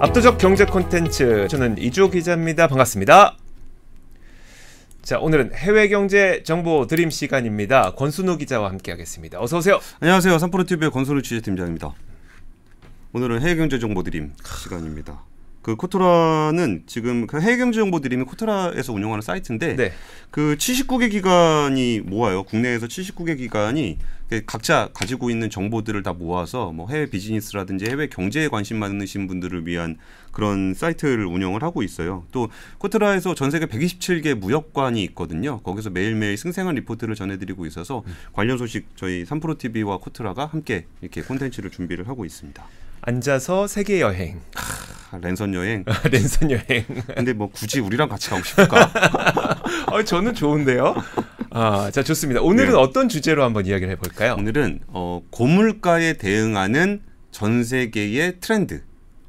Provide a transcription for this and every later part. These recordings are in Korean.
압도적 경제 콘텐츠 저는 이주호 기자입니다. 반갑습니다. 자 오늘은 해외 경제 정보 드림 시간입니다. 권순우 기자와 함께하겠습니다. 어서 오세요. 안녕하세요. 삼프로 TV의 권순우 취재팀장입니다. 오늘은 해외 경제 정보 드림 시간입니다. 그 코트라는 지금 그 해외 경제 정보 드림이 코트라에서 운영하는 사이트인데 네. 그 79개 기관이 모아요. 국내에서 79개 기관이 각자 가지고 있는 정보들을 다 모아서 뭐 해외 비즈니스라든지 해외 경제에 관심 많으신 분들을 위한 그런 사이트를 운영을 하고 있어요. 또 코트라에서 전 세계 127개 무역관이 있거든요. 거기서 매일매일 생생한 리포트를 전해드리고 있어서 관련 소식 저희 삼프로 TV와 코트라가 함께 이렇게 콘텐츠를 준비를 하고 있습니다. 앉아서 세계 여행, 아, 랜선 여행. 랜선 여행. 근데 뭐 굳이 우리랑 같이 가고 싶을까? 어, 저는 좋은데요. 아, 자 좋습니다. 오늘은 네. 어떤 주제로 한번 이야기를 해볼까요? 오늘은 어, 고물가에 대응하는 전 세계의 트렌드.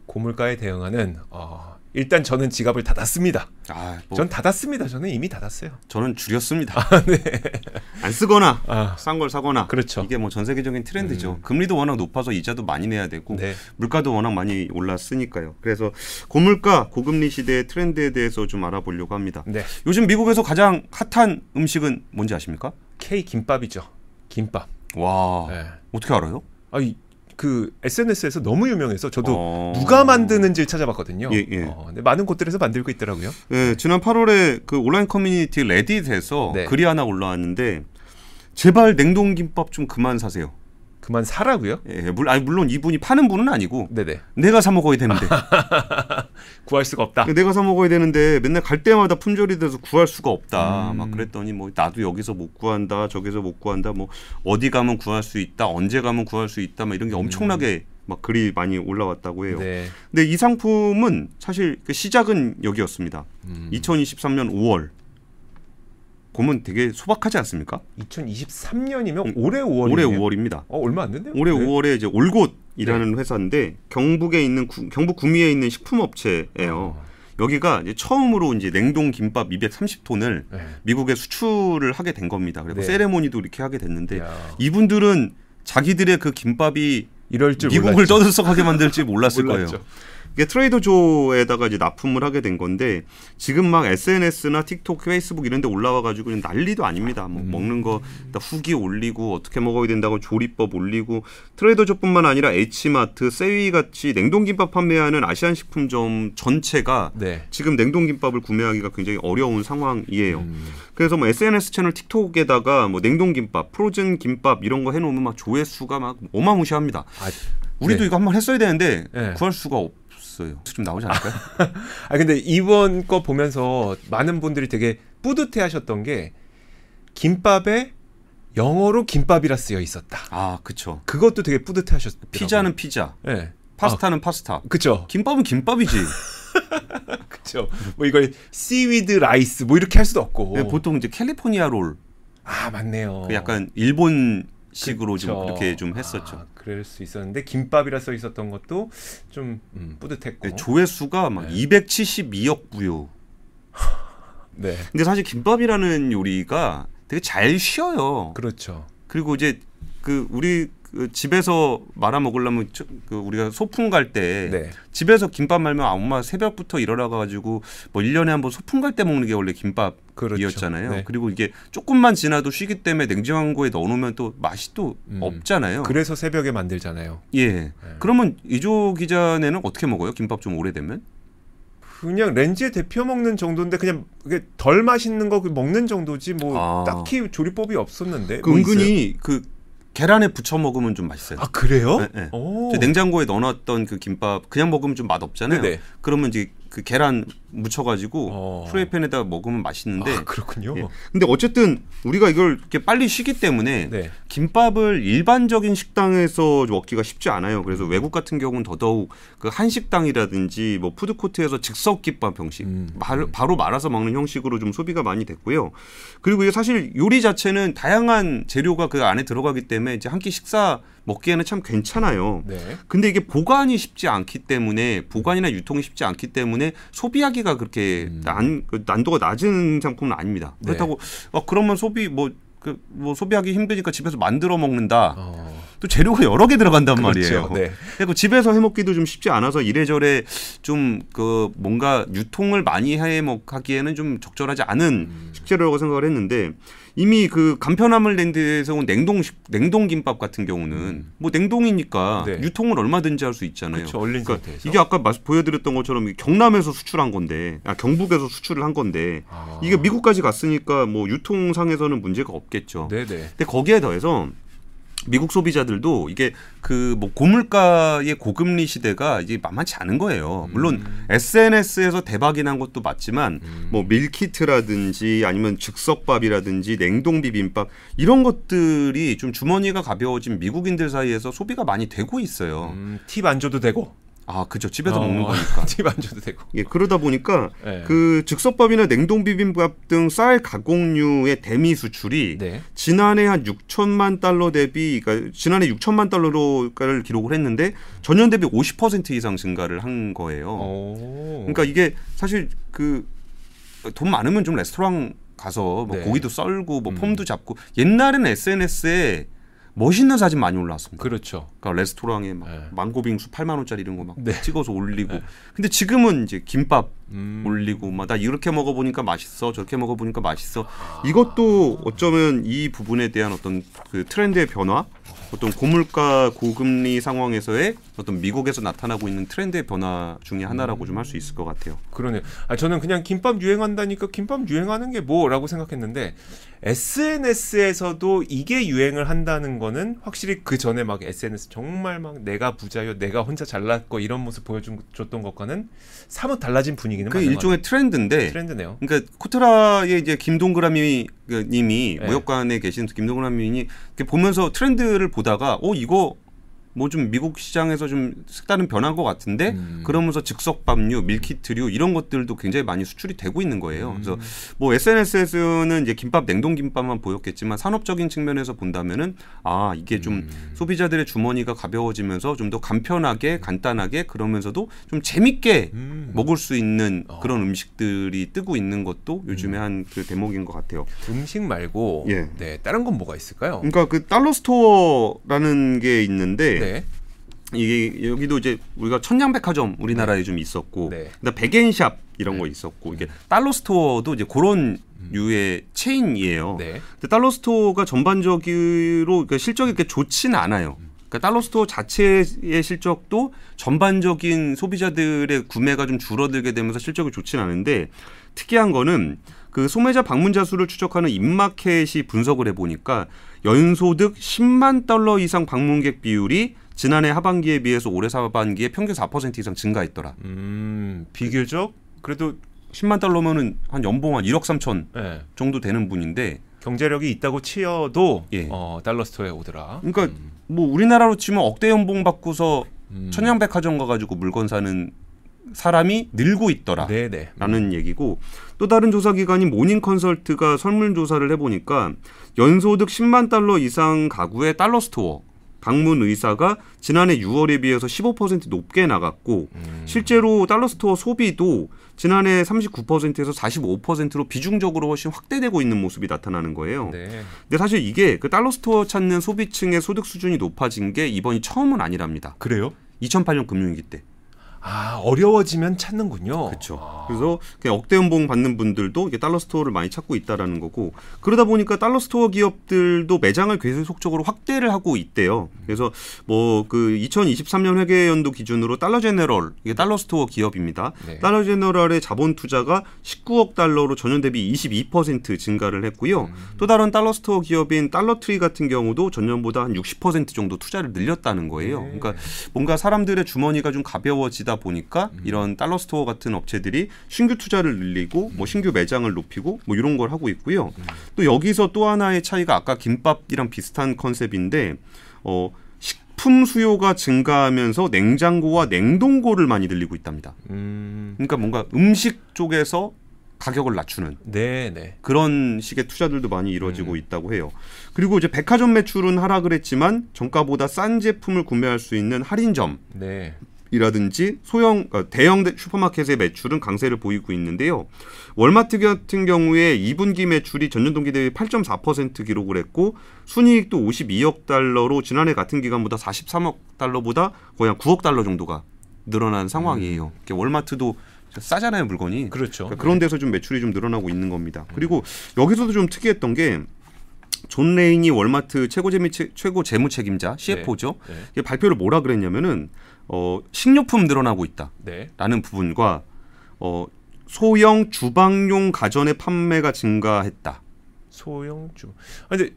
고물가에 대응하는 어, 일단 저는 지갑을 닫았습니다. 아, 뭐 전 닫았습니다. 저는 이미 닫았어요. 저는 줄였습니다. 안 쓰거나 아, 싼걸 사거나. 그렇죠. 이게 뭐 전 세계적인 트렌드죠. 금리도 워낙 높아서 이자도 많이 내야 되고 네. 물가도 워낙 많이 올랐으니까요. 그래서 고물가, 고금리 시대의 트렌드에 대해서 좀 알아보려고 합니다. 네. 요즘 미국에서 가장 핫한 음식은 뭔지 아십니까? K 김밥이죠. 김밥. 와, 네. 어떻게 알아요? 아이 그 SNS에서 너무 유명해서 저도 어. 누가 만드는지를 찾아봤거든요. 예, 예. 어, 근데 많은 곳들에서 만들고 있더라고요. 네, 지난 8월에 그 온라인 커뮤니티 레딧에서 네. 글이 하나 올라왔는데 제발 냉동김밥 좀 그만 사세요. 그만 사라고요? 예, 물, 아니, 물론 이분이 파는 분은 아니고 네네. 내가 사 먹어야 되는데 구할 수가 없다. 내가 사 먹어야 되는데 맨날 갈 때마다 품절이 돼서 구할 수가 없다. 음. 막 그랬더니 뭐 나도 여기서 못 구한다, 저기서 못 구한다, 뭐 어디 가면 구할 수 있다, 언제 가면 구할 수 있다, 막 이런 게 엄청나게 막 글이 많이 올라왔다고 해요. 음. 네. 근데 이 상품은 사실 그 시작은 여기였습니다. 음. 2023년 5월. 보면 되게 소박하지 않습니까? 2023년이면 음, 올해 5월이네요. 올해 5월입니다. 어 얼마 안 됐네요. 올해 네. 5월에 이제 올곳 이라는 회사인데 경북에 있는 구, 경북 구미에 있는 식품업체예요. 어, 여기가 이제 처음으로 이제 냉동 김밥 230톤을 네. 미국에 수출을 하게 된 겁니다. 그리고 네. 세레모니도 이렇게 하게 됐는데 야, 이분들은 자기들의 그 김밥이 이럴 줄 미국을 몰랐죠. 떠들썩하게 만들지 몰랐을. 거예요. 이게 트레이더조에다가 이제 납품을 하게 된 건데 지금 막 SNS나 틱톡, 페이스북 이런 데 올라와 가지고 난리도 아닙니다. 뭐 음. 먹는 거다 후기 올리고 어떻게 먹어야 된다고 조리법 올리고 트레이더조뿐만 아니라 H마트, 세위 같이 냉동김밥 판매하는 아시안 식품점 전체가 네. 지금 냉동김밥을 구매하기가 굉장히 어려운 상황이에요. 음, 그래서 뭐 SNS 채널 틱톡에다가 뭐 냉동김밥, 프로즌 김밥 이런 거 해놓으면 막 조회수가 막 어마무시합니다. 아, 우리도 네. 이거 한번 했어야 되는데 네. 구할 수가 없 어요. 좀 나오지 않을까요? 아 근데 이번 거 보면서 많은 분들이 되게 뿌듯해하셨던 게 김밥에 영어로 김밥이라 쓰여 있었다. 아, 그쵸. 그것도 되게 뿌듯해하셨더라고요. 피자는 피자, 네. 파스타는 파스타. 그쵸. 김밥은 김밥이지. 그쵸. 뭐 이걸 seaweed rice 뭐 이렇게 할 수도 없고. 네, 보통 이제 캘리포니아 롤, 아 맞네요. 그 약간 일본 식으로 좀 그쵸. 이렇게 좀 했었죠. 아, 그럴 수 있었는데 김밥이라 써 있었던 것도 좀 음, 뿌듯했고. 네, 조회수가 막 네. 272억 부요. 네. 근데 사실 김밥이라는 요리가 되게 잘 쉬어요. 그렇죠. 그리고 이제 그 우리 그 집에서 말아 먹으려면 저- 그 우리가 소풍 갈때 네. 집에서 김밥 말면 엄마 새벽부터 일어나 가지고 뭐 1년에 한 번 소풍 갈 때 먹는 게 원래 김밥이었잖아요. 그렇죠. 네. 그리고 이게 조금만 지나도 쉬기 때문에 냉장고에 넣어 놓으면 또 맛이 또 음. 없잖아요. 그래서 새벽에 만들잖아요. 예. 그러면 이조 기자네는 어떻게 먹어요? 김밥 좀 오래되면? 그냥 렌즈에 데펴 먹는 정도인데 그냥 덜 맛있는 거그 먹는 정도지 뭐 아. 딱히 조리법이 없었는데. 그뭐 있어요? 은근히 그 계란에 부쳐 먹으면 좀 맛있어요. 아 그래요? 네, 네. 냉장고에 넣어놨던 그 김밥 그냥 먹으면 좀 맛 없잖아요. 네네. 그러면 이제 그 계란 묻혀가지고 어. 프라이팬에다 먹으면 맛있는데. 아, 그렇군요. 예. 근데 어쨌든 우리가 이걸 이렇게 빨리 쉬기 때문에 네. 김밥을 일반적인 식당에서 먹기가 쉽지 않아요. 그래서 외국 같은 경우는 더더욱 그 한식당이라든지 뭐 푸드코트에서 즉석 김밥 형식, 음. 말- 바로 말아서 먹는 형식으로 좀 소비가 많이 됐고요. 그리고 이게 사실 요리 자체는 다양한 재료가 그 안에 들어가기 때문에 이제 한 끼 식사 먹기에는 참 괜찮아요. 네. 근데 이게 보관이 쉽지 않기 때문에 보관이나 유통이 쉽지 않기 때문에 소비하기 가 그렇게 난, 그 난도가 낮은 상품은 아닙니다. 음. 네. 그렇다고 어, 그러면 소비 뭐, 그, 뭐 소비하기 힘드니까 집에서 만들어 먹는다. 어. 또 재료가 여러 개 들어간단 그렇죠. 말이에요. 네. 그리고 집에서 해 먹기도 좀 쉽지 않아서 이래저래 좀 그 뭔가 유통을 많이 해 먹하기에는 좀 적절하지 않은 음. 식재료라고 생각을 했는데 이미 그 간편함을 낸 데서 온 냉동 냉동 김밥 같은 경우는 뭐 냉동이니까 음. 네. 유통을 얼마든지 할 수 있잖아요. 그렇죠. 얼린 그러니까 상태에서. 이게 아까 말- 보여드렸던 것처럼 경남에서 수출한 건데, 아, 경북에서 수출을 한 건데 아. 이게 미국까지 갔으니까 뭐 유통상에서는 문제가 없겠죠. 네네. 근데 거기에 더해서 미국 소비자들도 이게 그 뭐 고물가의 고금리 시대가 이제 만만치 않은 거예요. 물론 SNS에서 대박이 난 것도 맞지만 뭐 밀키트라든지 아니면 즉석밥이라든지 냉동 비빔밥 이런 것들이 좀 주머니가 가벼워진 미국인들 사이에서 소비가 많이 되고 있어요. 음, 팁안 줘도 되고. 아, 그죠. 집에서 어, 먹는 거니까. 팁안 줘도 되고. 예, 그러다 보니까 네. 그 즉석밥이나 냉동 비빔밥 등 쌀 가공류의 대미 수출이 네. 지난해 한 6천만 달러 대비 그러니까 지난해 6천만 달러를 기록을 했는데 전년 대비 50% 이상 증가를 한 거예요. 오. 그러니까 이게 사실 그 돈 많으면 좀 레스토랑 가서 뭐 네. 고기도 썰고 뭐 음. 폼도 잡고 옛날에는 SNS에 멋있는 사진 많이 올라왔습니다. 그렇죠. 그러니까 레스토랑에 막 네. 망고빙수 8만 원짜리 이런 거막 네. 찍어서 올리고. 네. 근데 지금은 이제 김밥 음. 올리고 막 나 이렇게 먹어 보니까 맛있어 저렇게 먹어 보니까 맛있어 이것도 어쩌면 이 부분에 대한 어떤 그 트렌드의 변화 어떤 고물가 고금리 상황에서의 어떤 미국에서 나타나고 있는 트렌드의 변화 중에 하나라고 좀 할 수 있을 것 같아요. 그러네요. 아, 저는 그냥 김밥 유행한다니까 김밥 유행하는 게 뭐라고 생각했는데 SNS에서도 이게 유행을 한다는 거는 확실히 그 전에 막 SNS 정말 막 내가 부자요, 내가 혼자 잘났고 이런 모습 보여줬던 것과는 사뭇 달라진 분위기는 그 일종의 트렌드인데. 트렌드네요. 그러니까 코트라의 이제 김동그라미 그 님이 네. 무역관에 계신 김동그라미님이 이렇게 보면서 트렌드를 보다가 어 이거 뭐 좀 미국 시장에서 좀 색다른 변한 것 같은데 음. 그러면서 즉석밥류, 밀키트류 이런 것들도 굉장히 많이 수출이 되고 있는 거예요. 그래서 음. 뭐 SNS에서는 이제 김밥 냉동 김밥만 보였겠지만 산업적인 측면에서 본다면은 아 이게 좀 음. 소비자들의 주머니가 가벼워지면서 좀 더 간편하게 간단하게 그러면서도 좀 재밌게 음. 먹을 수 있는 어. 그런 음식들이 뜨고 있는 것도 요즘에 한 그 대목인 것 같아요. 음식 말고 예. 네 다른 건 뭐가 있을까요? 그러니까 그 dollar store라는 게 있는데 네. 이게 여기도 이제 우리가 천냥백화점 우리나라에 좀 있었고 네. 그다음 백엔샵 이런 거 있었고 이게 dollar store도 이제 그런 류의 체인이에요. 네. 근데 dollar store가 전반적으로 그러니까 실적이 그렇게 좋지는 않아요. 그러니까 dollar store 자체의 실적도 전반적인 소비자들의 구매가 좀 줄어들게 되면서 실적이 좋지는 않은데 특이한 거는 그 소매자 방문자 수를 추적하는 인마켓이 분석을 해보니까 연소득 10만 달러 이상 방문객 비율이 지난해 하반기에 비해서 올해 하반기에 평균 4% 이상 증가했더라. 음 비교적 그래도 10만 달러면은 한 연봉 한 1억 3천 네. 정도 되는 분인데 경제력이 있다고 쳐도 예. 어, dollar store에 오더라. 그러니까 뭐 우리나라로 치면 억대 연봉 받고서 음. 천냥백화점 가가지고 물건 사는 사람이 늘고 있더라. 네네. 라는 얘기고 또 다른 조사 기관인 모닝 컨설트가 설문 조사를 해보니까 연소득 10만 달러 이상 가구의 dollar store 방문 의사가 지난해 6월에 비해서 15% 높게 나왔고 음. 실제로 dollar store 소비도 지난해 39%에서 45%로 비중적으로 훨씬 확대되고 있는 모습이 나타나는 거예요. 네. 근데 사실 이게 그 달러 스토어 찾는 소비층의 소득 수준이 높아진 게 이번이 처음은 아니랍니다. 그래요? 2008년 금융위기 때. 아 어려워지면 찾는군요. 그렇죠. 아. 그래서 억대 연봉 받는 분들도 이게 달러 스토어를 많이 찾고 있다라는 거고 그러다 보니까 달러 스토어 기업들도 매장을 계속적으로 확대를 하고 있대요. 그래서 뭐 그 2023년 회계 연도 기준으로 달러 제너럴 이게 달러 스토어 기업입니다. 네. 달러 제너럴의 자본 투자가 19억 달러로 전년 대비 22% 증가를 했고요. 음. 또 다른 달러 스토어 기업인 달러 트리 같은 경우도 전년보다 한 60% 정도 투자를 늘렸다는 거예요. 네. 그러니까 뭔가 사람들의 주머니가 좀 가벼워지다 보니까 음. 이런 달러 스토어 같은 업체들이 신규 투자를 늘리고 뭐 신규 매장을 높이고 뭐 이런 걸 하고 있고요. 음. 또 여기서 또 하나의 차이가 아까 김밥이랑 비슷한 컨셉인데 어 식품 수요가 증가하면서 냉장고와 냉동고를 많이 늘리고 있답니다. 음. 그러니까 뭔가 음식 쪽에서 가격을 낮추는 네네. 그런 식의 투자들도 많이 이루어지고 음. 있다고 해요. 그리고 이제 백화점 매출은 하락을 했지만 정가보다 싼 제품을 구매할 수 있는 할인점 네. 이라든지 소형 어, 대형 대- 슈퍼마켓의 매출은 강세를 보이고 있는데요. 월마트 같은 경우에 2분기 매출이 전년 동기 대비 8.4% 기록을 했고 순이익도 52억 달러로 지난해 같은 기간보다 43억 달러보다 거의 한 9억 달러 정도가 늘어난 상황이에요. 이렇게 월마트도 싸잖아요 물건이. 그렇죠. 그러니까 그런 데서 좀 매출이 좀 늘어나고 있는 겁니다. 그리고 여기서도 좀 특이했던 게 존 레인이 월마트 최고 재미 최고 재무 책임자 CFO죠. 네. 이게 발표를 뭐라 그랬냐면은 어, 식료품 늘어나고 있다라는 네. 부분과 어, 소형 주방용 가전의 판매가 증가했다. 소형 주. 아 근데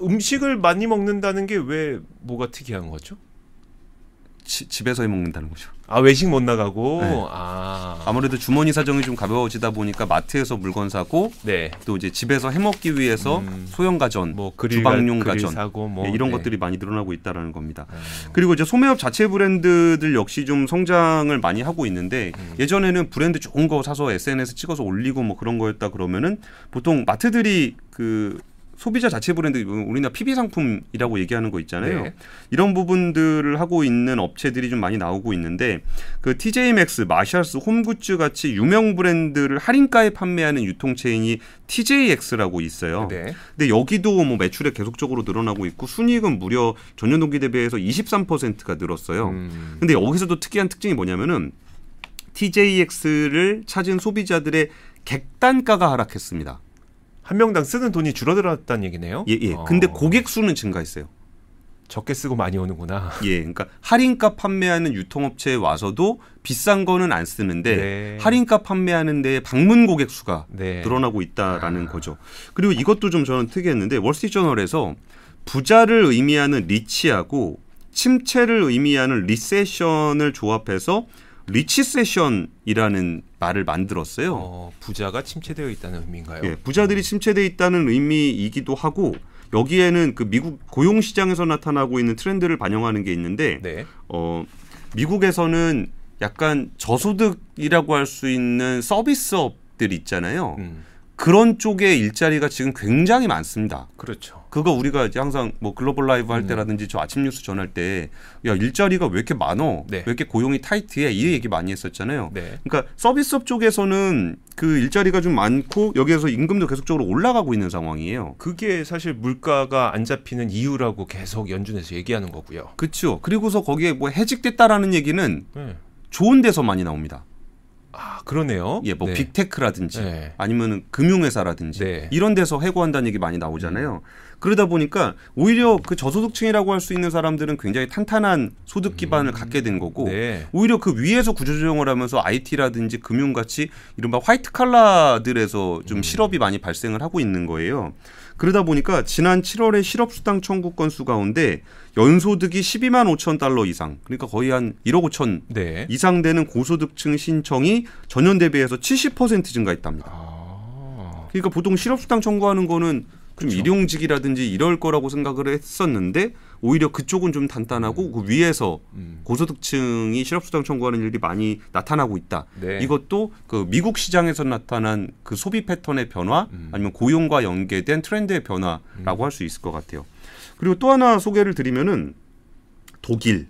음식을 많이 먹는다는 게 왜 뭐가 특이한 거죠? 지- 집에서 해 먹는다는 거죠. 아 외식 못 나가고 네. 아. 아무래도 주머니 사정이 좀 가벼워지다 보니까 마트에서 물건 사고 네. 또 이제 집에서 해 먹기 위해서 음. 소형 가전, 뭐 그릴 주방용 그릴 가전 사고 뭐 예, 이런 네. 것들이 많이 늘어나고 있다라는 겁니다. 어. 그리고 이제 소매업 자체 브랜드들 역시 좀 성장을 많이 하고 있는데 음. 예전에는 브랜드 좋은 거 사서 SNS 찍어서 올리고 뭐 그런 거였다 그러면은 보통 마트들이 그 소비자 자체 브랜드 우리나라 PB 상품이라고 얘기하는 거 있잖아요. 네. 이런 부분들을 하고 있는 업체들이 좀 많이 나오고 있는데 그 TJ 맥스, 마샬스, 홈굿즈 같이 유명 브랜드를 할인가에 판매하는 유통 체인이 TJX라고 있어요. 네. 근데 여기도 뭐 매출에 계속적으로 늘어나고 있고 순이익은 무려 전년 동기 대비해서 23%가 늘었어요. 음. 근데 여기서도 특이한 특징이 뭐냐면은 TJX를 찾은 소비자들의 객단가가 하락했습니다. 한 명당 쓰는 돈이 줄어들었다는 얘기네요. 예, 예. 어. 근데 고객 수는 증가했어요. 적게 쓰고 많이 오는구나. 예. 그러니까 할인가 판매하는 유통업체에 와서도 비싼 거는 안 쓰는데 네. 할인가 판매하는 데에 방문 고객 수가 네. 늘어나고 있다라는 거죠. 그리고 이것도 좀 저는 특이했는데 월스트리트저널에서 부자를 의미하는 리치하고 침체를 의미하는 recession을 조합해서 richcession이라는 말을 만들었어요. 어, 부자가 침체되어 있다는 의미인가요? 예, 부자들이 침체돼 있다는 의미이기도 하고 여기에는 그 미국 고용 시장에서 나타나고 있는 트렌드를 반영하는 게 있는데 네. 어, 미국에서는 약간 저소득이라고 할 수 있는 서비스업들 있잖아요. 음. 그런 쪽의 일자리가 지금 굉장히 많습니다. 그렇죠. 그거 우리가 이제 항상 뭐 글로벌 라이브 할 음. 때라든지 저 아침 뉴스 전할 때 야 일자리가 왜 이렇게 많어? 네. 왜 이렇게 고용이 타이트해? 이 얘기 많이 했었잖아요. 네. 그러니까 서비스업 쪽에서는 그 일자리가 좀 많고 여기에서 임금도 계속적으로 올라가고 있는 상황이에요. 그게 사실 물가가 안 잡히는 이유라고 계속 연준에서 얘기하는 거고요. 그렇죠. 그리고서 거기에 뭐 해직됐다라는 얘기는 네. 좋은 데서 많이 나옵니다. 아 그러네요. 예, 뭐 네. 빅테크라든지 네. 아니면 금융회사라든지 네. 이런 데서 해고한다는 얘기 많이 나오잖아요. 그러다 보니까 오히려 그 저소득층이라고 할 수 있는 사람들은 굉장히 탄탄한 소득 기반을 갖게 된 거고 네. 오히려 그 위에서 구조조정을 하면서 IT라든지 금융같이 이른바 화이트 칼라들에서 좀 실업이 많이 발생을 하고 있는 거예요. 그러다 보니까 지난 7월에 실업수당 청구 건수 가운데 연소득이 12만 5천 달러 이상, 그러니까 거의 한 1억 5천 네. 이상 되는 고소득층 신청이 전년 대비해서 70% 증가했답니다. 아. 그러니까 보통 실업수당 청구하는 거는 좀 그쵸. 일용직이라든지 이럴 거라고 생각을 했었는데 오히려 그쪽은 좀 단단하고 그 위에서 음. 고소득층이 실업수당 청구하는 일이 많이 나타나고 있다. 네. 이것도 그 미국 시장에서 나타난 그 소비 패턴의 변화 음. 아니면 고용과 연계된 트렌드의 변화라고 할 수 있을 것 같아요. 그리고 또 하나 소개를 드리면은 독일.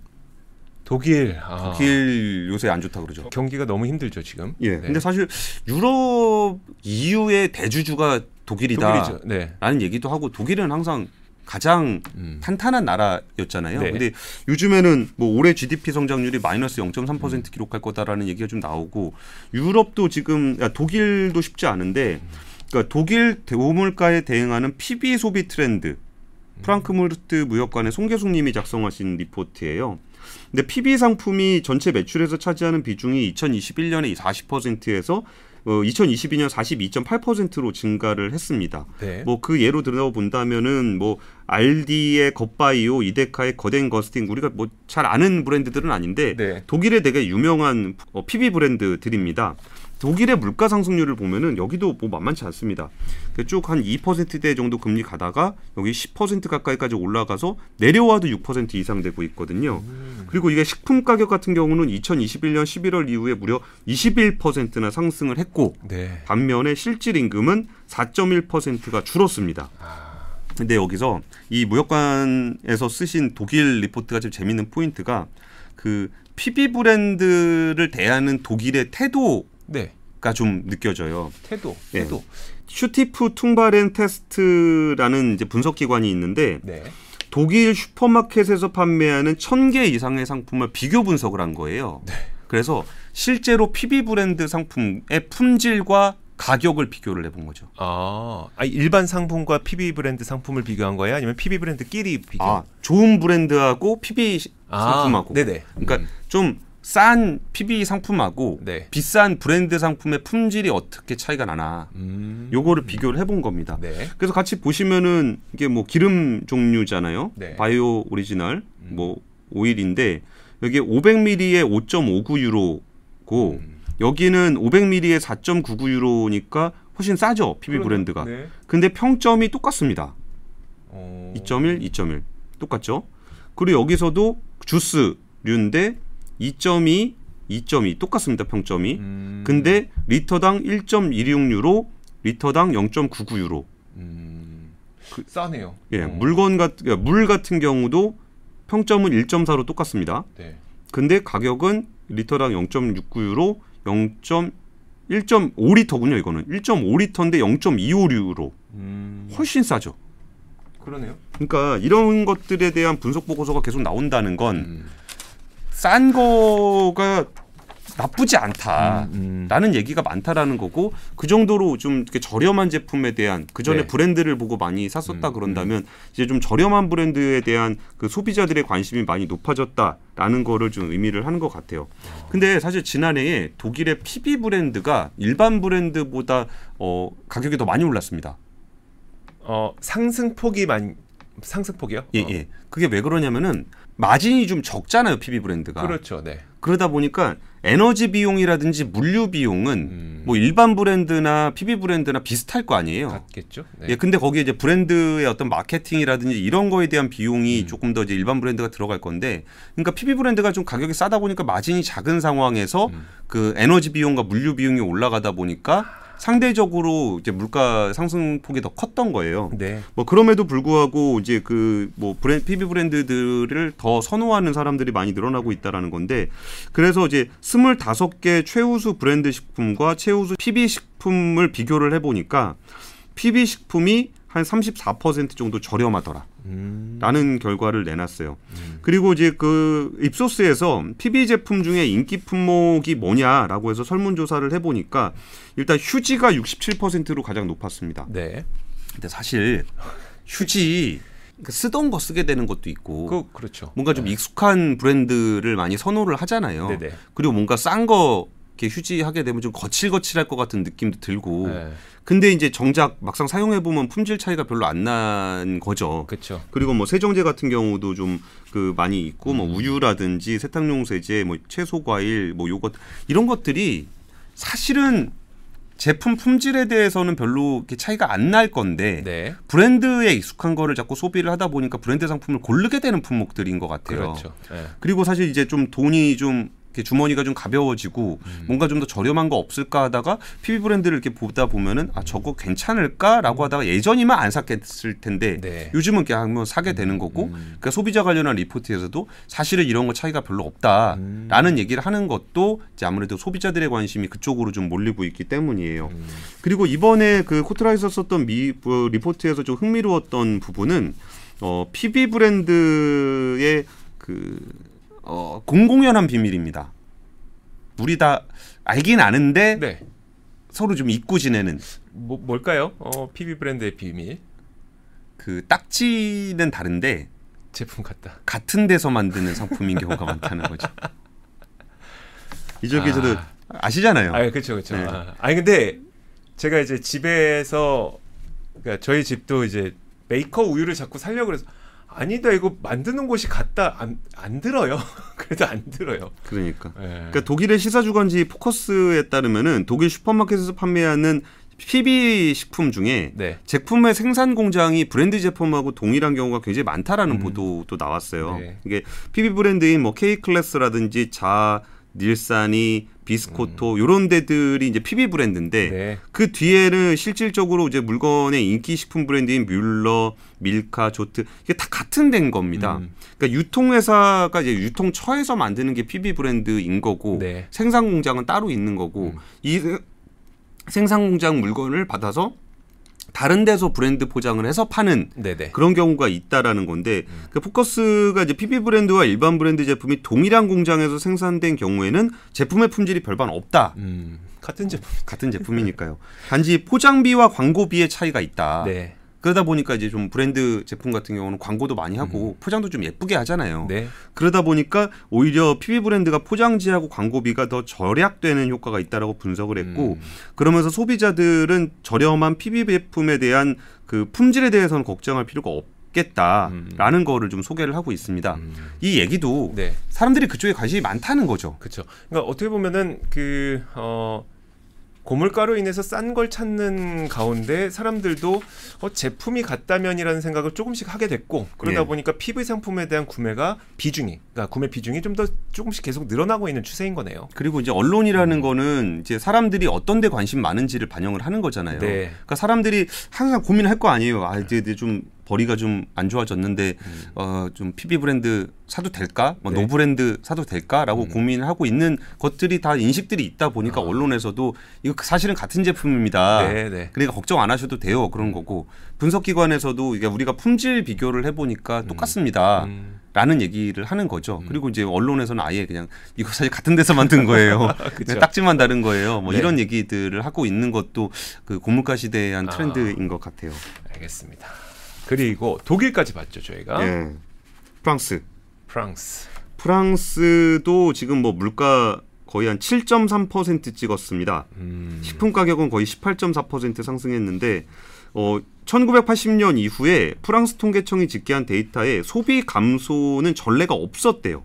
독일. 아. 독일 요새 안 좋다 그러죠. 경기가 너무 힘들죠 지금. 예. 네. 근데 사실 유럽 EU의 대주주가 독일이다. 독일이죠. 네. 라는 얘기도 하고 독일은 항상 가장 음. 탄탄한 나라였잖아요. 네. 근데 요즘에는 뭐 올해 GDP 성장률이 마이너스 0.3% 음. 기록할 거다라는 얘기가 좀 나오고 유럽도 지금 야, 독일도 쉽지 않은데 그러니까 독일 대우물가에 대응하는 PB 소비 트렌드 음. 프랑크푸르트 무역관의 송계숙 님이 작성하신 리포트예요. 근데 PB 상품이 전체 매출에서 차지하는 비중이 2021년에 40%에서 어, 2022년 42.8%로 증가를 했습니다. 네. 뭐그 예로 들어 본다면은 뭐 알디의 겉바이오, 이데카의 거덴 거스팅 우리가 뭐 잘 아는 브랜드들은 아닌데 네. 독일의 되게 유명한 어, PB 브랜드들입니다. 독일의 물가 상승률을 보면은 여기도 뭐 만만치 않습니다. 쭉 한 2%대 정도 금리 가다가 여기 10% 가까이까지 올라가서 내려와도 6% 이상 되고 있거든요. 그리고 이게 식품 가격 같은 경우는 2021년 11월 이후에 무려 21%나 상승을 했고 네. 반면에 실질 임금은 4.1%가 줄었습니다. 근데 여기서 이 무역관에서 쓰신 독일 리포트가 좀 재밌는 포인트가 그 PB 브랜드를 대하는 독일의 태도 가 네. 좀 느껴져요. 태도. 예. 태도. Stiftung Warentest라는 이제 분석 기관이 있는데 네. 독일 슈퍼마켓에서 판매하는 천 개 이상의 상품을 비교 분석을 한 거예요. 네. 그래서 실제로 PB 브랜드 상품의 품질과 가격을 비교를 해본 거죠. 아, 아니, 일반 상품과 PB 브랜드 상품을 비교한 거예요? 아니면 PB 브랜드끼리 비교? 아, 좋은 브랜드하고 PB 아, 상품하고. 네네. 그러니까 음. 좀 싼 PB 상품하고 네. 비싼 브랜드 상품의 품질이 어떻게 차이가 나나 음. 요거를 비교를 해본 겁니다. 네. 그래서 같이 보시면은 이게 뭐 기름 종류잖아요. 네. 바이오 오리지널 뭐 오일인데 여기 500ml에 5.59 유로고 음. 여기는 500ml에 4.99 유로니까 훨씬 싸죠 PB 그러네. 브랜드가. 네. 근데 평점이 똑같습니다. 어. 2.1, 2.1 똑같죠. 그리고 여기서도 주스류인데 2.2, 2.2 똑같습니다 평점이. 음. 근데 리터당 1.16 유로, 리터당 0.99 유로. 음. 그 싸네요. 예, 어. 물건 같, 그러니까 물 같은 경우도 평점은 1.4로 똑같습니다. 네. 근데 가격은 리터당 0.69 유로, 0. 1.5리터군요. 이거는 1.5리터인데 0.25 유로. 음. 훨씬 싸죠. 그러네요. 그러니까 이런 것들에 대한 분석 보고서가 계속 나온다는 건 음. 싼 거가 나쁘지 않다. 음. 라는 얘기가 많다라는 거고 그 정도로 좀 이렇게 저렴한 제품에 대한 그 전에 네. 브랜드를 보고 많이 샀었다 음, 그런다면 이제 좀 저렴한 브랜드에 대한 그 소비자들의 관심이 많이 높아졌다라는 거를 좀 의미를 하는 것 같아요. 근데 사실 지난해에 독일의 PB 브랜드가 일반 브랜드보다 어 가격이 더 많이 올랐습니다. 어, 상승폭이 많이 상승폭이요? 예, 어. 예. 그게 왜 그러냐면은 마진이 좀 적잖아요, PB 브랜드가. 그렇죠. 네. 그러다 보니까 에너지 비용이라든지 물류 비용은 음. 뭐 일반 브랜드나 PB 브랜드나 비슷할 거 아니에요. 같겠죠. 네. 예, 근데 거기에 이제 브랜드의 어떤 마케팅이라든지 이런 거에 대한 비용이 음. 조금 더 이제 일반 브랜드가 들어갈 건데, 그러니까 PB 브랜드가 좀 가격이 싸다 보니까 마진이 작은 상황에서 음. 그 에너지 비용과 물류 비용이 올라가다 보니까 상대적으로 이제 물가 상승폭이 더 컸던 거예요. 네. 뭐 그럼에도 불구하고 이제 그 뭐 브랜 PB 브랜드들을 더 선호하는 사람들이 많이 늘어나고 있다라는 건데 그래서 이제 25개 최우수 브랜드 식품과 최우수 PB 식품을 비교를 해 보니까 PB 식품이 한 34% 정도 저렴하더라. 음. 라는 결과를 내놨어요. 그리고 이제 그 입소스에서 PB 제품 중에 인기 품목이 뭐냐라고 해서 설문조사를 해보니까 일단 휴지가 67%로 가장 높았습니다. 네. 근데 사실 휴지 그 쓰던 거 쓰게 되는 것도 있고 그 그렇죠. 뭔가 좀 익숙한 브랜드를 많이 선호를 하잖아요. 네네. 그리고 뭔가 싼 거 이렇게 휴지 하게 되면 좀 거칠거칠할 것 같은 느낌도 들고. 네. 근데 이제 정작 막상 사용해 보면 품질 차이가 별로 안 난 거죠. 그렇죠. 그리고 뭐 세정제 같은 경우도 좀 그 많이 있고 음. 뭐 우유라든지 세탁용 세제, 뭐 채소 과일, 뭐 요것 이런 것들이 사실은 제품 품질에 대해서는 별로 이렇게 차이가 안 날 건데 네. 브랜드에 익숙한 거를 자꾸 소비를 하다 보니까 브랜드 상품을 고르게 되는 품목들인 것 같아요. 그렇죠. 네. 그리고 사실 이제 좀 돈이 좀 주머니가 좀 가벼워지고 음. 뭔가 좀 더 저렴한 거 없을까 하다가 PB 브랜드를 이렇게 보다 보면은 아 저거 괜찮을까라고 하다가 예전이면 안 샀겠을 텐데 네. 요즘은 그냥 한번 사게 되는 거고 그러니까 소비자 관련한 리포트에서도 사실은 이런 거 차이가 별로 없다라는 얘기를 하는 것도 이제 아무래도 소비자들의 관심이 그쪽으로 좀 몰리고 있기 때문이에요. 그리고 이번에 그 코트라에서 썼던 미 그 리포트에서 좀 흥미로웠던 부분은 어 PB 브랜드의 그 어, 공공연한 비밀입니다. 우리 다 알긴 아는데 네. 서로 좀 잊고 지내는 뭐 뭘까요? 어, PB 브랜드의 비밀. 그 딱지는 다른데 제품 같다. 같은 데서 만드는 상품인 경우가 많다는 거죠. 이쪽 기자도 아. 아시잖아요. 아, 그렇죠, 그렇죠. 네. 아, 아니 근데 제가 이제 집에서 그러니까 저희 집도 이제 메이커 우유를 자꾸 살려고 그래서 아니다 이거 만드는 곳이 같다 안, 안 들어요. 그래도 안 들어요. 그러니까. 예. 그러니까 독일의 시사주간지 포커스에 따르면은 독일 슈퍼마켓에서 판매하는 PB 식품 중에 네. 제품의 생산 공장이 브랜드 제품하고 동일한 경우가 굉장히 많다라는 음. 보도도 나왔어요. 네. 이게 PB 브랜드인 뭐 K 클래스라든지 자 닐산이 비스코토 요런 데들이 이제 PB 브랜드인데 네. 그 뒤에는 실질적으로 이제 물건의 인기 식품 브랜드인 뮬러, 밀카, 조트 이게 다 같은 데인 겁니다. 음. 그러니까 유통회사가 이제 유통처에서 만드는 게 PB 브랜드인 거고 네. 생산 공장은 따로 있는 거고 음. 이 생산 공장 물건을 받아서 다른 데서 브랜드 포장을 해서 파는 네네. 그런 경우가 있다라는 건데 그 포커스가 이제 PB 브랜드와 일반 브랜드 제품이 동일한 공장에서 생산된 경우에는 제품의 품질이 별반 없다. 음, 같은 제품. 같은 제품이니까요. 단지 포장비와 광고비의 차이가 있다. 네. 그러다 보니까 이제 좀 브랜드 제품 같은 경우는 광고도 많이 하고 포장도 좀 예쁘게 하잖아요. 네. 그러다 보니까 오히려 PB 브랜드가 포장지하고 광고비가 더 절약되는 효과가 있다라고 분석을 했고 음. 그러면서 소비자들은 저렴한 PB 제품에 대한 그 품질에 대해서는 걱정할 필요가 없 겠다라는 거를 좀 소개를 하고 있습니다. 음. 이 얘기도 네. 사람들이 그쪽에 관심이 많다는 거죠. 그렇죠. 그러니까 어떻게 보면은 그 어, 고물가로 인해서 싼 걸 찾는 가운데 사람들도 어, 제품이 같다면이라는 생각을 조금씩 하게 됐고 그러다 네. 보니까 PV 상품에 대한 구매가 비중이 그러니까 구매 비중이 좀 더 조금씩 계속 늘어나고 있는 추세인 거네요. 그리고 이제 언론이라는 거는 이제 사람들이 어떤 데 관심 많은지를 반영을 하는 거잖아요. 네. 그러니까 사람들이 항상 고민할 거 아니에요. 아, 이제 좀 벌이가 좀 안 좋아졌는데 어, 좀 PB 브랜드 사도 될까? 뭐 음. 네. 노 브랜드 사도 될까라고 음. 고민을 하고 있는 것들이 다 인식들이 있다 보니까 아. 언론에서도 이거 사실은 같은 제품입니다. 네, 네. 그러니까 걱정 안 하셔도 돼요. 그런 거고 분석 기관에서도 이게 우리가 품질 비교를 해 보니까 똑같습니다. 음. 라는 얘기를 하는 거죠. 그리고 이제 언론에서는 아예 그냥 이거 사실 같은 데서 만든 거예요. 딱지만 다른 거예요. 뭐 네. 이런 얘기들을 하고 있는 것도 그 고물가 시대에 한 아. 트렌드인 것 같아요. 알겠습니다. 그리고 독일까지 봤죠 저희가 예. 프랑스. 프랑스. 프랑스도 지금 뭐 물가 거의 한 7.3% 찍었습니다. 음. 식품 가격은 거의 18.4% 상승했는데 어 1980년 이후에 프랑스 통계청이 집계한 데이터에 소비 감소는 전례가 없었대요.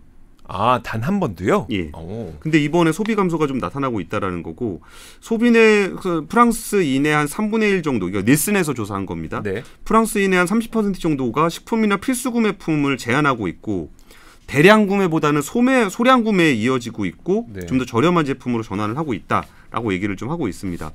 아 단 한 번도요? 예. 오. 근데 이번에 소비 감소가 좀 나타나고 있다라는 거고 소비내 그 프랑스인의 한 3분의 1 정도 이거 닐슨에서 조사한 겁니다. 네. 프랑스인의 한 30% 정도가 식품이나 필수 구매품을 제한하고 있고 대량 구매보다는 소매 소량 구매에 이어지고 있고 네. 좀더 저렴한 제품으로 전환을 하고 있다라고 얘기를 좀 하고 있습니다.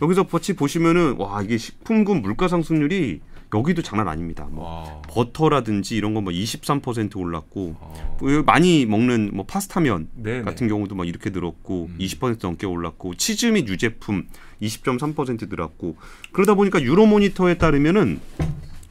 여기서 같이 보시면은 와 이게 식품군 물가 상승률이 여기도 장난 아닙니다. 뭐 와. 버터라든지 이런 거 뭐 23% 올랐고 어. 뭐 많이 먹는 뭐 파스타면 네. 같은 경우도 막 이렇게 늘었고 음. 20% 넘게 올랐고 치즈 및 유제품 20.3% 늘었고 그러다 보니까 유로모니터에 따르면은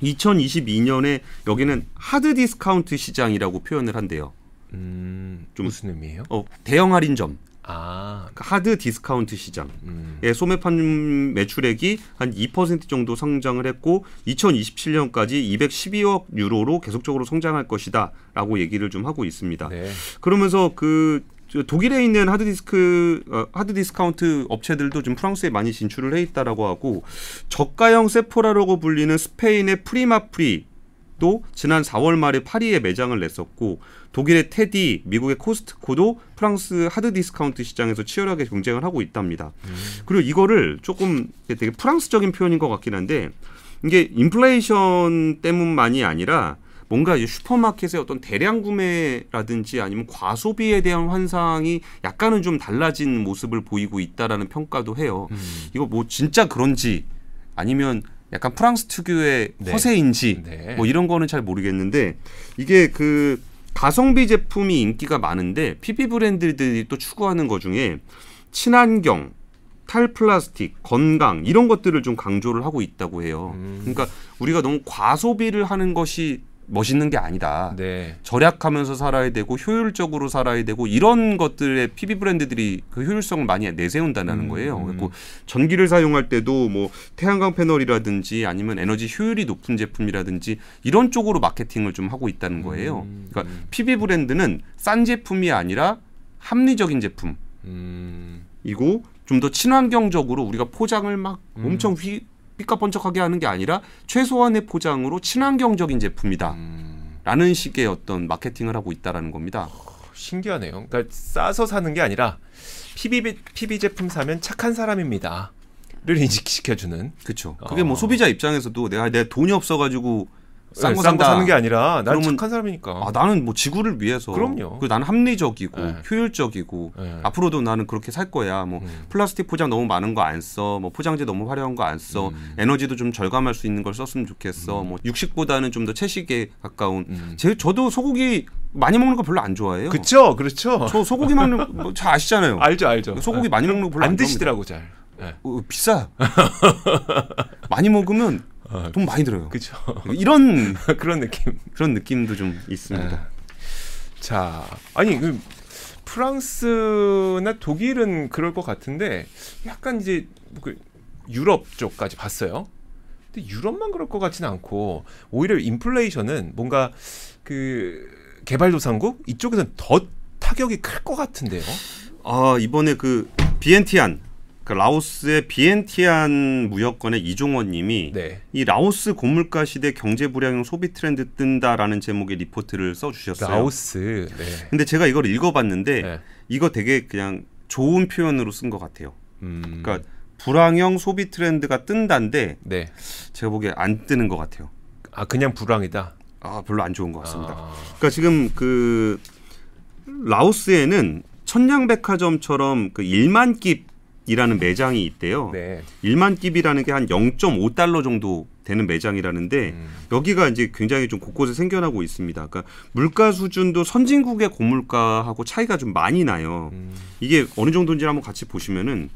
2022년에 여기는 hard discount 시장이라고 표현을 한대요. 음. 좀- 무슨 의미예요? 어, 대형 할인점, 아. 그러니까 hard discount 시장. 음. 의 소매 판 매출액이 한 2% 정도 성장을 했고 2027년까지 212억 유로로 계속적으로 성장할 것이다라고 얘기를 좀 하고 있습니다. 네. 그러면서 그저 독일에 있는 하드디스크 어, hard discount 업체들도 좀 프랑스에 많이 진출을 해 있다라고 하고 저가형 세포라라고 불리는 스페인의 프리마프리 도 지난 4월 말에 파리에 매장을 냈었고 독일의 테디, 미국의 코스트코도 프랑스 hard discount 시장에서 치열하게 경쟁을 하고 있답니다. 그리고 이거를 조금 되게 프랑스적인 표현인 것 같긴 한데 이게 인플레이션 때문만이 아니라 뭔가 슈퍼마켓의 어떤 대량 구매라든지 아니면 과소비에 대한 환상이 약간은 좀 달라진 모습을 보이고 있다라는 평가도 해요. 음. 이거 뭐 진짜 그런지 아니면 약간 프랑스 특유의 네. 허세인지 네. 뭐 이런 거는 잘 모르겠는데 이게 그 가성비 제품이 인기가 많은데 PB 브랜드들이 또 추구하는 것 중에 친환경, 탈플라스틱, 건강 이런 것들을 좀 강조를 하고 있다고 해요. 음. 그러니까 우리가 너무 과소비를 하는 것이 멋있는 게 아니다. 네. 절약하면서 살아야 되고 효율적으로 살아야 되고 이런 것들의 PB 브랜드들이 그 효율성을 많이 내세운다는 음, 거예요. 음. 그리고 전기를 사용할 때도 뭐 태양광 패널이라든지 아니면 에너지 효율이 높은 제품이라든지 이런 쪽으로 마케팅을 좀 하고 있다는 거예요. 음, 그러니까 음. PB 브랜드는 싼 제품이 아니라 합리적인 제품 이고 음. 좀더 친환경적으로 우리가 포장을 막 음. 엄청 휘 삐까번쩍하게 하는 게 아니라 최소한의 포장으로 친환경적인 제품이다. 음. 라는 식의 어떤 마케팅을 하고 있다라는 겁니다. 신기하네요. 그러니까 싸서 사는 게 아니라 PB PB 제품 사면 착한 사람입니다.를 인식시켜주는. 그렇죠. 그게 뭐 어. 소비자 입장에서도 내가 내 돈이 없어가지고 싼거 네, 싼거 산다. 사는 게 아니라 난 그러면- 착한 사람이니까. 아 나는 뭐 지구를 위해서 그럼요. 그 나는 합리적이고 네. 효율적이고 네. 앞으로도 나는 그렇게 살 거야. 뭐 음. 플라스틱 포장 너무 많은 거 안 써. 뭐 포장재 너무 화려한 거 안 써. 음. 에너지도 좀 절감할 수 있는 걸 썼으면 좋겠어. 뭐 육식보다는 좀 더 채식에 가까운. 음. 제 저도 소고기 많이 먹는 거 별로 안 좋아해요. 그쵸, 그렇죠. 저 소고기 먹는 뭐잘 아시잖아요. 알죠, 알죠. 소고기 많이 먹는 거 별로 안 안, 드시더라고 잘. 네. 어, 비싸. 많이 먹으면 어, 돈 많이 들어요. 그쵸. 이런 그런 느낌. 그런 느낌도 좀 있습니다. 네. 자, 아니 그 프랑스나 독일은 그럴 것 같은데 약간 이제 그 유럽 쪽까지 봤어요. 근데 유럽만 그럴 것 같지는 않고 오히려 인플레이션은 뭔가 그 개발도상국 이쪽에서는 더 타격이 클 것 같은데요. 아 이번에 그 비엔티안 그 라오스의 비엔티안 무역관의 이종원님이 네. 이 라오스 고물가 시대 경제 불황형 소비 트렌드 뜬다라는 제목의 리포트를 써주셨어요. 라오스. 네. 근데 제가 이걸 읽어봤는데 네. 이거 되게 그냥 좋은 표현으로 쓴 것 같아요. 음, 그러니까 불황형 소비 트렌드가 뜬다인데 네. 제가 보기에 안 뜨는 것 같아요. 아 그냥 불황이다. 아 별로 안 좋은 것 같습니다. 아, 그러니까 지금 그 라오스에는 천냥백화점처럼 그 1만 깁 이라는 매장이 있대요. 네. 1만 깁이라는 게 한 0.5달러 정도 되는 매장이라는데 음, 여기가 이제 굉장히 좀 곳곳에 생겨나고 있습니다. 그러니까 물가 수준도 선진국의 고물가하고 차이가 좀 많이 나요. 음, 이게 어느 정도인지 한번 같이 보시면은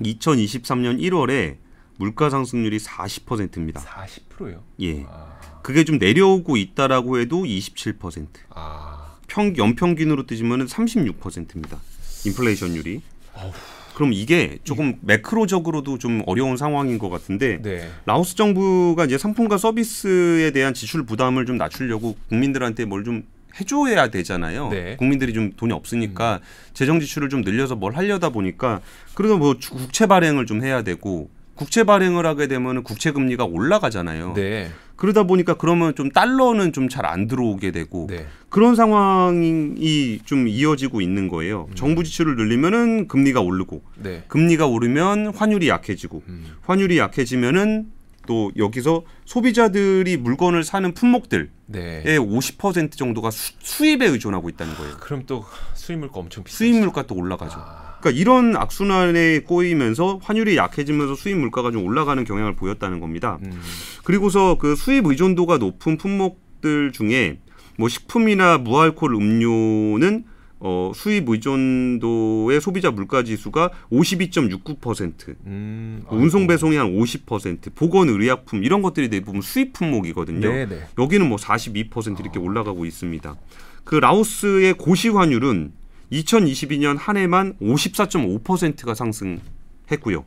2023년 1월에 물가 상승률이 40%입니다. 40%요. 예. 아, 그게 좀 내려오고 있다라고 해도 27%. 아, 평 연평균으로 뜨지면은 36%입니다. 인플레이션율이. 어후. 그럼 이게 조금 매크로적으로도 좀 어려운 상황인 것 같은데 네. 라오스 정부가 이제 상품과 서비스에 대한 지출 부담을 좀 낮추려고 국민들한테 뭘좀 해줘야 되잖아요. 네. 국민들이 좀 돈이 없으니까 재정 지출을 좀 늘려서 뭘 하려다 보니까 그래도 뭐 주- 국채 발행을 좀 해야 되고 국채 발행을 하게 되면 국채 금리가 올라가잖아요. 네. 그러다 보니까 그러면 좀 달러는 좀 잘 안 들어오게 되고 네. 그런 상황이 좀 이어지고 있는 거예요. 정부 지출을 늘리면은 금리가 오르고 네. 금리가 오르면 환율이 약해지고 음. 환율이 약해지면은 또 여기서 소비자들이 물건을 사는 품목들의 네. 50% 정도가 수, 수입에 의존하고 있다는 거예요. 그럼 또 수입 물가 엄청 비싸. 수입 물가 또 올라가죠. 아, 그러니까 이런 악순환에 꼬이면서 환율이 약해지면서 수입 물가가 좀 올라가는 경향을 보였다는 겁니다. 음. 그리고서 그 수입 의존도가 높은 품목들 중에 뭐 식품이나 무알코올 음료는 어, 수입 의존도의 소비자 물가 지수가 52.69%, 음. 운송 배송이 한 50%, 보건 의약품 이런 것들이 대부분 수입 품목이거든요. 네, 네. 여기는 뭐 42% 이렇게 올라가고 있습니다. 그 라오스의 고시 환율은 2022년 한 해만 54.5%가 상승했고요.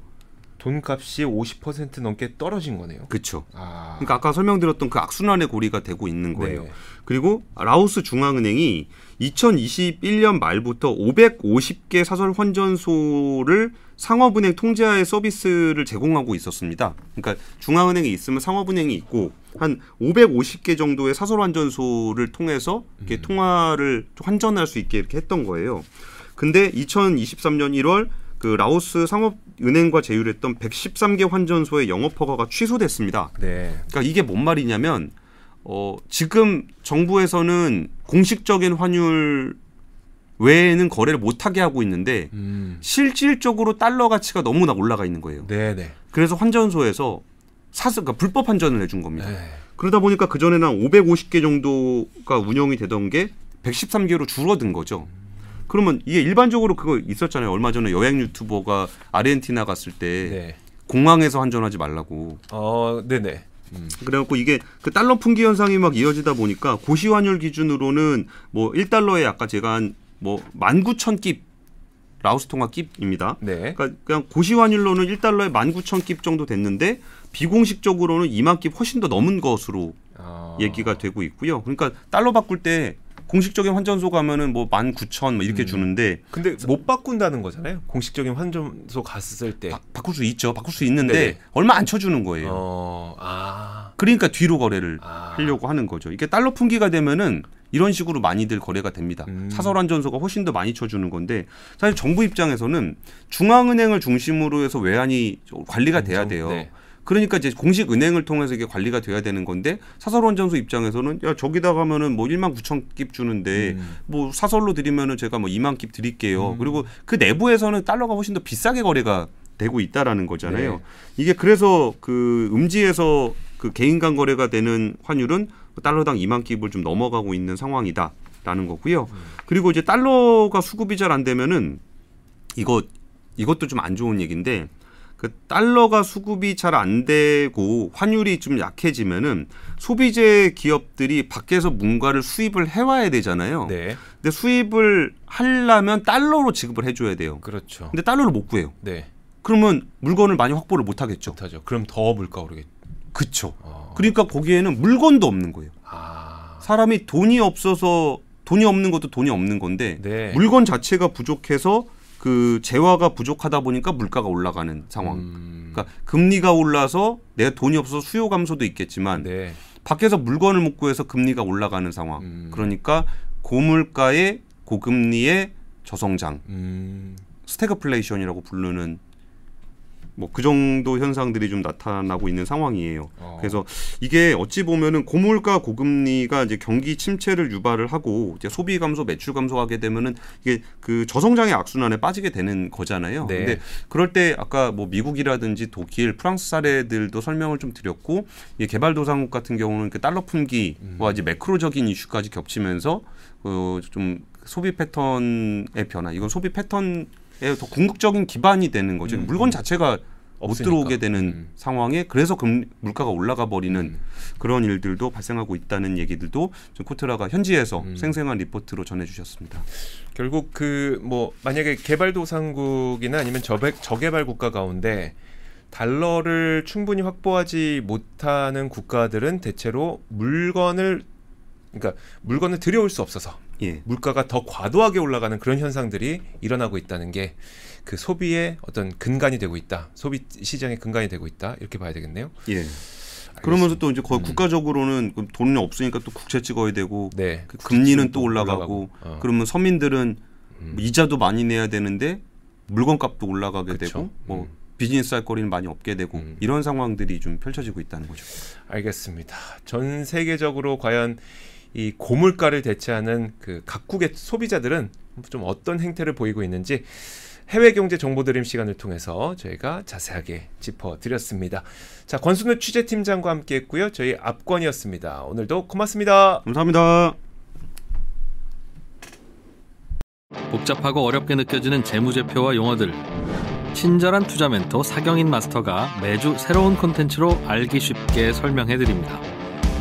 돈값이 50% 넘게 떨어진 거네요. 그렇죠. 아. 그러니까 아까 설명드렸던 그 악순환의 고리가 되고 있는 거예요. 네. 그리고 라오스 중앙은행이 2021년 말부터 550개 사설 환전소를 상업은행 통제하에 서비스를 제공하고 있었습니다. 그러니까 중앙은행이 있으면 상업은행이 있고 한 550개 정도의 사설 환전소를 통해서 이렇게 음. 통화를 환전할 수 있게 이렇게 했던 거예요. 근데 2023년 1월 그 라오스 상업은행과 제휴했던 113개 환전소의 영업 허가가 취소됐습니다. 네. 그러니까 이게 뭔 말이냐면 어, 지금 정부에서는 공식적인 환율 외에는 거래를 못하게 하고 있는데 음. 실질적으로 달러 가치가 너무나 올라가 있는 거예요. 네, 네. 그래서 환전소에서 사서 그러니까 불법 환전을 해준 겁니다. 네. 그러다 보니까 그 전에는 한 550개 정도가 운영이 되던 게 113개로 줄어든 거죠. 그러면 이게 일반적으로 그거 있었잖아요. 얼마 전에 여행 유튜버가 아르헨티나 갔을 때 네. 공항에서 환전하지 말라고. 어, 네, 네. 음. 그래갖고 이게 그 달러 풍기 현상이 막 이어지다 보니까 고시 환율 기준으로는 뭐 1달러에 아까 제가 한 뭐 19,000깁 라오스 통화 깁입니다. 네. 그러니까 그냥 고시 환율로는 1달러에 19,000깁 정도 됐는데 비공식적으로는 2만 깁 훨씬 더 넘은 것으로 아. 얘기가 되고 있고요. 그러니까 달러 바꿀 때 공식적인 환전소 가면은 뭐 19,000뭐 이렇게 음. 주는데 근데 못 바꾼다는 거잖아요. 공식적인 환전소 갔을 때. 바, 바꿀 수 있죠. 바꿀 수 있는데 네네. 얼마 안 쳐주는 거예요. 어, 아. 그러니까 뒤로 거래를 아. 하려고 하는 거죠. 이게 달러 풍기가 되면은 이런 식으로 많이들 거래가 됩니다. 음. 사설 환전소가 훨씬 더 많이 쳐주는 건데 사실 정부 입장에서는 중앙은행을 중심으로 해서 외환이 관리가 돼야 돼요. 네. 그러니까 이제 공식 은행을 통해서 이게 관리가 돼야 되는 건데 사설 원전소 입장에서는 야 저기다 가면은 뭐 1만 9천 깁 주는데 음. 뭐 사설로 드리면은 제가 뭐 2만 깁 드릴게요. 그리고 그 내부에서는 달러가 훨씬 더 비싸게 거래가 되고 있다라는 거잖아요. 네. 이게 그래서 그 음지에서 그 개인 간 거래가 되는 환율은 달러당 2만 깁을 좀 넘어가고 있는 상황이다라는 거고요. 그리고 이제 달러가 수급이 잘 안 되면은 이거 이것도 좀 안 좋은 얘기인데 그 달러가 수급이 잘 안 되고 환율이 좀 약해지면은 소비재 기업들이 밖에서 뭔가를 수입을 해와야 되잖아요. 네. 근데 수입을 하려면 달러로 지급을 해줘야 돼요. 그렇죠. 근데 달러를 못 구해요. 네. 그러면 물건을 많이 확보를 못 하겠죠. 못하죠. 그럼 더 물가 오르겠. 그쵸. 어. 그러니까 거기에는 물건도 없는 거예요. 아. 사람이 돈이 없어서 돈이 없는 것도 돈이 없는 건데 네. 물건 자체가 부족해서 그 재화가 부족하다 보니까 물가가 올라가는 상황. 음. 그러니까 금리가 올라서 내가 돈이 없어서 수요 감소도 있겠지만 네. 밖에서 물건을 못 구해서 금리가 올라가는 상황. 음. 그러니까 고물가의 고금리의 저성장, 음. 스태그플레이션이라고 부르는 뭐 그 정도 현상들이 좀 나타나고 있는 상황이에요. 어. 그래서 이게 어찌 보면은 고물가 고금리가 이제 경기 침체를 유발을 하고 이제 소비 감소, 매출 감소하게 되면은 이게 그 저성장의 악순환에 빠지게 되는 거잖아요. 네. 근데 그럴 때 아까 뭐 미국이라든지 독일, 프랑스 사례들도 설명을 좀 드렸고 이 개발도상국 같은 경우는 그 달러 품귀와 이제 macro적인 이슈까지 겹치면서 어좀 소비 패턴의 변화. 이건 소비 패턴에 더 궁극적인 기반이 되는 거죠. 음, 물건 자체가 못 없으니까. 들어오게 되는 음. 상황에 그래서 금, 물가가 올라가 버리는 음. 그런 일들도 발생하고 있다는 얘기들도 좀 코트라가 현지에서 음. 생생한 리포트로 전해주셨습니다. 결국 그 뭐 만약에 개발도상국이나 아니면 저개, 저개발 국가 가운데 달러를 충분히 확보하지 못하는 국가들은 대체로 물건을 그러니까 물건을 들여올 수 없어서 예, 물가가 더 과도하게 올라가는 그런 현상들이 일어나고 있다는 게 그 소비의 어떤 근간이 되고 있다. 소비 시장의 근간이 되고 있다. 이렇게 봐야 되겠네요. 예. 그러면서 또 이제 음. 거의 국가적으로는 그 돈이 없으니까 또 국채 찍어야 되고 네. 그 금리는 또 올라가고, 어. 그러면 서민들은 음. 뭐 이자도 많이 내야 되는데 물건값도 올라가게 그쵸. 되고 뭐 음. 비즈니스 할 거리는 많이 없게 되고 음. 이런 상황들이 좀 펼쳐지고 있다는 거죠. 알겠습니다. 전 세계적으로 과연 이 고물가를 대체하는 그 각국의 소비자들은 좀 어떤 행태를 보이고 있는지 해외 경제 정보 드림 시간을 통해서 저희가 자세하게 짚어드렸습니다. 자, 권순우 취재팀장과 함께 했고요. 저희 압권이었습니다. 오늘도 고맙습니다. 감사합니다. 복잡하고 어렵게 느껴지는 재무제표와 용어들 친절한 투자 멘토 사경인 마스터가 매주 새로운 콘텐츠로 알기 쉽게 설명해드립니다.